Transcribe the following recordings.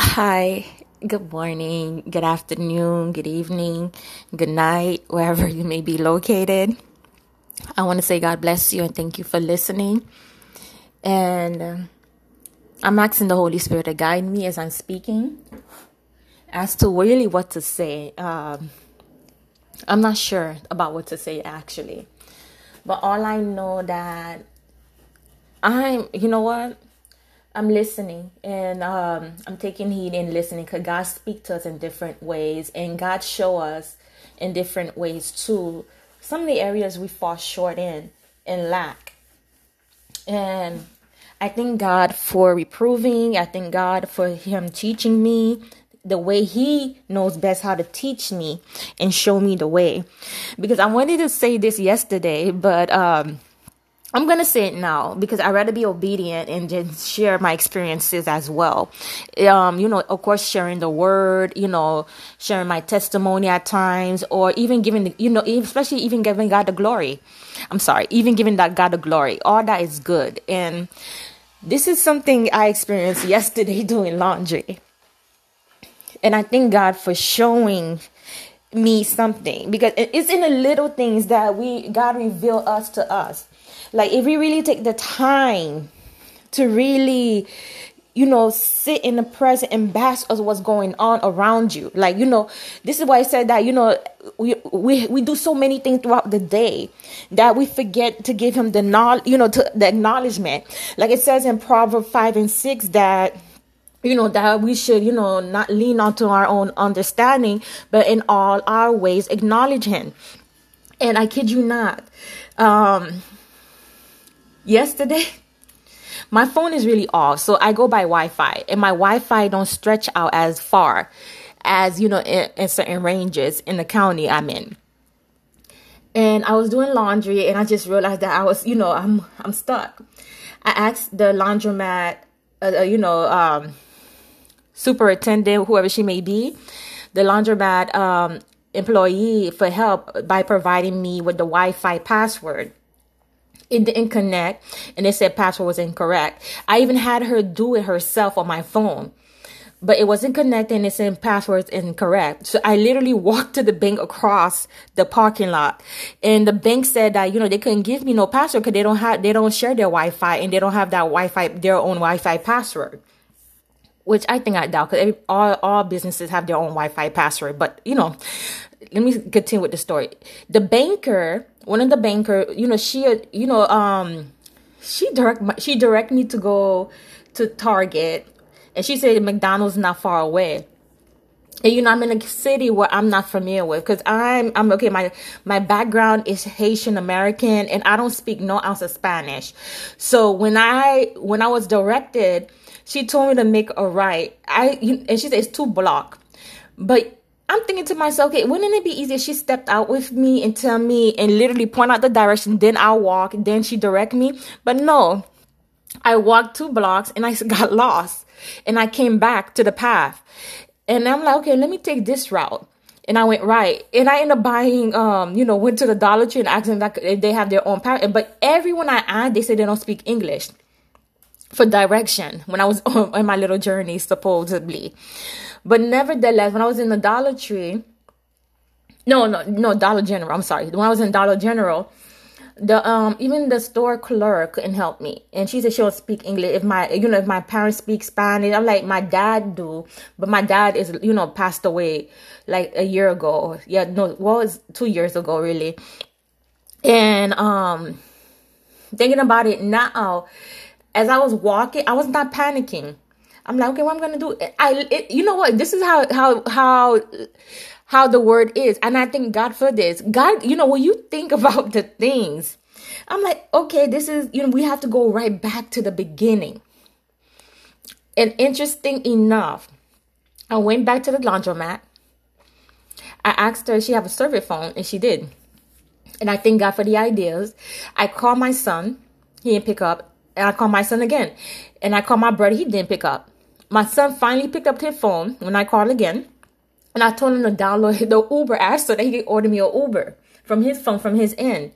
Hi, good morning, good afternoon, good evening, good night, wherever you may be located. I want to say God bless you and thank you for listening. And uh, I'm asking the Holy Spirit to guide me as I'm speaking as to really what to say. Um, I'm not sure about what to say actually, but all I know that I'm, you know what? I'm listening and um, I'm taking heed and listening because God speaks to us in different ways and God show us in different ways too. Some of the areas we fall short in and lack. And I thank God for reproving. I thank God for Him teaching me the way He knows best how to teach me and show me the way. Because I wanted to say this yesterday, but um, I'm going to say it now because I'd rather be obedient and just share my experiences as well. Um, you know, of course, sharing the word, you know, sharing my testimony at times, or even giving, the, you know, especially even giving God the glory. I'm sorry, even giving that God the glory. All that is good. And this is something I experienced yesterday doing laundry. And I thank God for showing me something because it's in the little things that we God reveal us to us like if we really take the time to really you know, sit in the present and bask of what's going on around you. Like, you know, this is why I said that, you know, we we we do so many things throughout the day that we forget to give him the knowledge, you know, to the acknowledgement. Like it says in Proverbs 5 and 6 that you know that we should you know not lean onto our own understanding but in all our ways acknowledge him and i kid you not um yesterday my phone is really off so i go by wi-fi and my wi-fi don't stretch out as far as you know in, in certain ranges in the county i'm in. And i was doing laundry and i just realized that i was you know i'm i'm stuck. I asked the laundromat uh, uh you know um superintendent whoever she may be the laundromat um employee for help by providing me with the wi-fi password it didn't connect and it said password was incorrect. I even had her do it herself on my phone. But it wasn't connecting. It said password incorrect. So I literally walked to the bank across the parking lot, and the bank said that you know they couldn't give me no password because they don't have they don't share their Wi-Fi and they don't have that Wi-Fi their own Wi-Fi password which I think I doubt because all, all businesses have their own Wi-Fi password. But you know, let me continue with the story. The banker, one of the banker, you know, she, you know, um, she direct she direct me to go to Target, and she said McDonald's not far away. And you know, I'm in a city where I'm not familiar with because I'm I'm okay. My my background is Haitian American, and I don't speak no ounce of Spanish. So when I when I was directed she told me to make a right. I and she said it's two block, but I'm thinking to myself, okay, wouldn't it be easier she stepped out with me and tell me and literally point out the direction, then I'll walk, then she direct me? But no, I walked two blocks and I got lost and I came back to the path. And I'm like, okay, let me take this route. And I went right. And I ended up buying, um, you know, went to the Dollar Tree and asked them if they have their own path. But everyone I asked, they said they don't speak English for direction when I was on my little journey, supposedly. But nevertheless, when I was in the Dollar Tree, no, no, no, Dollar General. I'm sorry. When I was in Dollar General, the um even the store clerk couldn't help me, and she said she don't speak English. If my you know if my parents speak Spanish, I'm like my dad do, but my dad is you know passed away like a year ago. Yeah, no, what was two years ago really, and um thinking about it now as I was walking, I was not panicking. I'm like, okay, what I'm gonna do? I, it, you know what? This is how how how how the word is, and I thank God for this. God, you know, when you think about the things, I'm like, okay, this is you know, we have to go right back to the beginning. And interesting enough, I went back to the laundromat. I asked her she have a service phone, and she did. And I thank God for the ideas. I called my son. He didn't pick up. And I called my son again. And I called my brother. He didn't pick up. My son finally picked up his phone when I called again. And I told him to download the Uber app so that he could order me an Uber from his phone, from his end.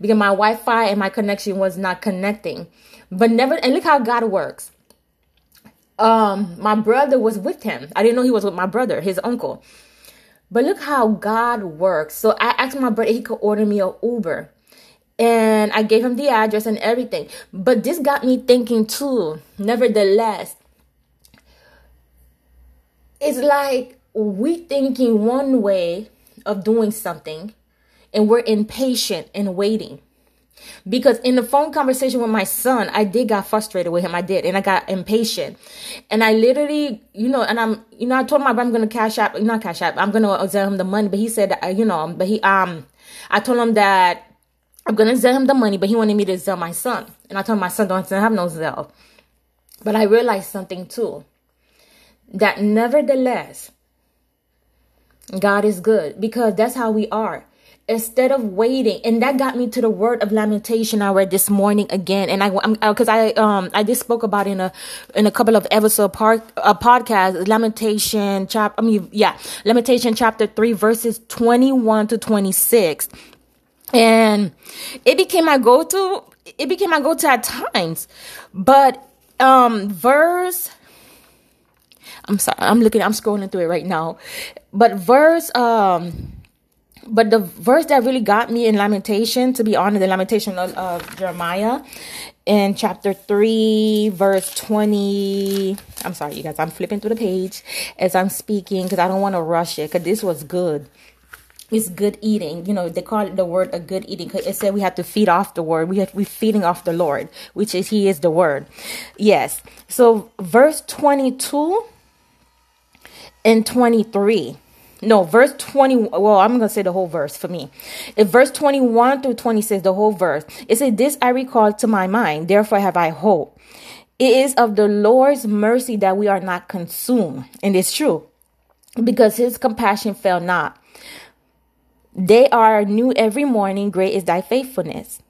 Because my Wi Fi and my connection was not connecting. But never, and look how God works. um my brother was with him. I didn't know he was with my brother, his uncle. But look how God works. So I asked my brother he could order me a Uber. And I gave him the address and everything. But this got me thinking too. Nevertheless, it's like we thinking one way of doing something and we're impatient and waiting because in the phone conversation with my son i did got frustrated with him i did and i got impatient and i literally you know and i'm you know i told him i'm gonna cash out not cash out i'm gonna send him the money but he said uh, you know but he um i told him that i'm gonna send him the money but he wanted me to Zelle my son. And i told my son don't have no Zelle. but i realized something too. That nevertheless god is good because that's how we are. Instead of waiting and that got me to the word of lamentation i read this morning again. And i because i um i just spoke about in a in a couple of episode part a podcast lamentation chapter i mean yeah lamentation chapter 3 verses 21 to 26 and it became my go-to it became my go-to at times. But um verse i'm sorry i'm looking i'm scrolling through it right now. But verse um but the verse that really got me in lamentation to be honest the lamentation of, of jeremiah in chapter 3 verse 20 i'm sorry you guys i'm flipping through the page as i'm speaking because i don't want to rush it because this was good it's good eating you know they call it the word a good eating it said we have to feed off the word we have we feeding off the lord which is he is the word yes so verse 22 and 23 no, verse 20. Well, I'm going to say the whole verse for me. If verse 21 through 26, the whole verse, it says, This I recall to my mind, therefore have I hope. It is of the Lord's mercy that we are not consumed. And it's true because his compassion fell not. They are new every morning. Great is thy faithfulness.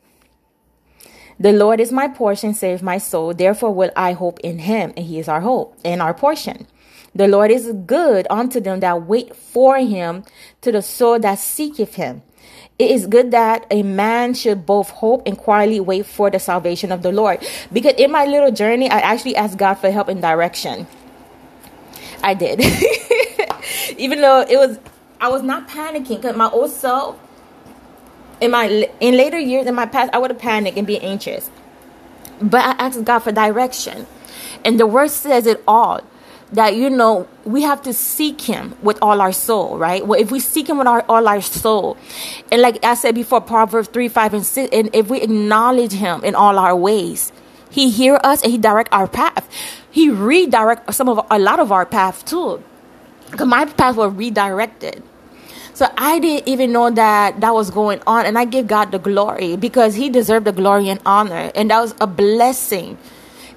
The Lord is my portion, save my soul. Therefore will I hope in him, and he is our hope and our portion. The Lord is good unto them that wait for him, to the soul that seeketh him. It is good that a man should both hope and quietly wait for the salvation of the Lord. Because in my little journey, I actually asked God for help and direction. I did. Even though it was, I was not panicking because my old self, in my in later years in my past, I would have panicked and be anxious. But I asked God for direction, and the word says it all that you know we have to seek him with all our soul right? Well if we seek him with our, all our soul and like i said before proverbs 3 5 and 6 and if we acknowledge him in all our ways he hear us and he direct our path. He redirect some of a lot of our path too because my path was redirected so I didn't even know that that was going on. And I give God the glory because He deserved the glory and honor. And that was a blessing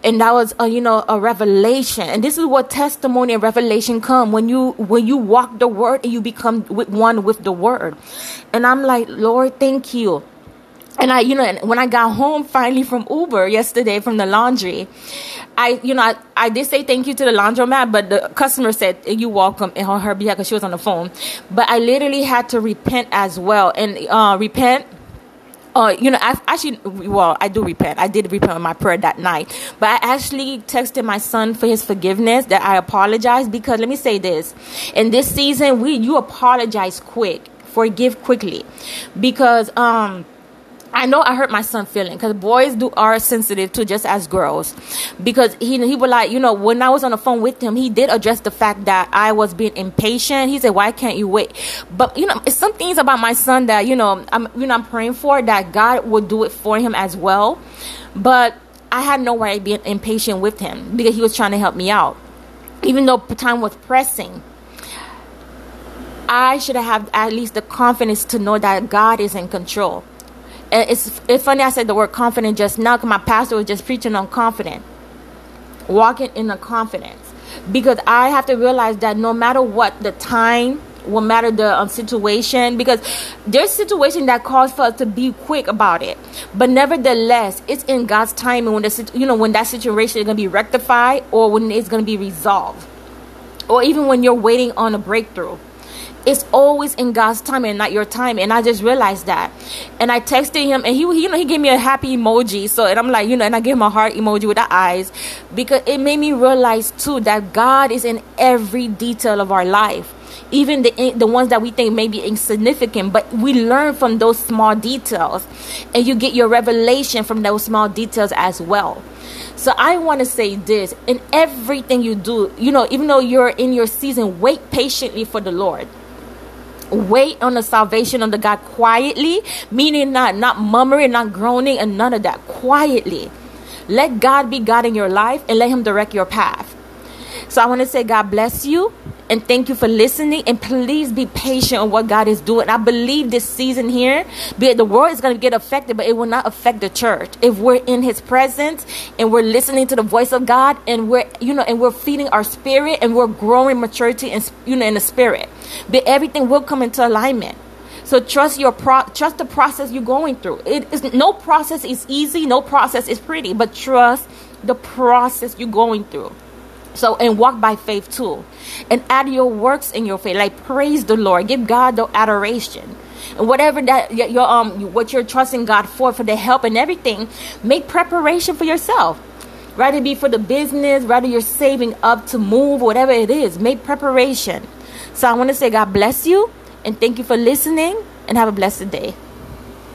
and that was a, you know a revelation and this is what testimony and revelation come when you when you walk the word and you become one with the word and i'm like lord thank you and I, you know, when I got home finally from Uber yesterday from the laundry, I, you know, I, I did say thank you to the laundromat, but the customer said you welcome on her behalf because she was on the phone. But I literally had to repent as well. And uh, repent uh, you know, I actually, well, I do repent. I did repent in my prayer that night, but I actually texted my son for his forgiveness that I apologize because let me say this: in this season, we you apologize quick, forgive quickly, because um I know I hurt my son feeling because boys do are sensitive too, just as girls. Because he he was like, you know, when I was on the phone with him, he did address the fact that I was being impatient. He said, "Why can't you wait?" But you know, it's some things about my son that you know, I'm you know, I'm praying for that God would do it for him as well. But I had no right being impatient with him because he was trying to help me out, even though time was pressing. I should have at least the confidence to know that God is in control it's it's funny I said the word confident just now because my pastor was just preaching on confident, walking in the confidence, because I have to realize that no matter what the time, no matter the um, situation, because there's situation that calls for us to be quick about it, but nevertheless, it's in God's timing when the you know when that situation is gonna be rectified or when it's gonna be resolved, or even when you're waiting on a breakthrough it's always in God's time and not your time. And I just realized that. And I texted him and he, you know, he gave me a happy emoji. So, and I'm like, you know, and I gave him a heart emoji with the eyes because it made me realize too that God is in every detail of our life. Even the the ones that we think may be insignificant, but we learn from those small details, and you get your revelation from those small details as well. So I want to say this in everything you do, you know, even though you're in your season, wait patiently for the Lord wait on the salvation of the God quietly, meaning not not murmuring, not groaning, and none of that. Quietly. Let God be God in your life and let Him direct your path. So I want to say, God bless you and thank you for listening. And please be patient on what God is doing. I believe this season here, be it the world is going to get affected, but it will not affect the church if we're in His presence and we're listening to the voice of God and we're you know and we're feeding our spirit and we're growing maturity and you know in the spirit. But everything will come into alignment. So trust your pro- trust the process you're going through. It is no process is easy, no process is pretty, but trust the process you're going through. So and walk by faith too. And add your works in your faith. Like praise the Lord. Give God the adoration. And whatever that your um what you're trusting God for for the help and everything, make preparation for yourself. Rather be for the business, rather you're saving up to move, whatever it is, make preparation. So I want to say God bless you and thank you for listening and have a blessed day.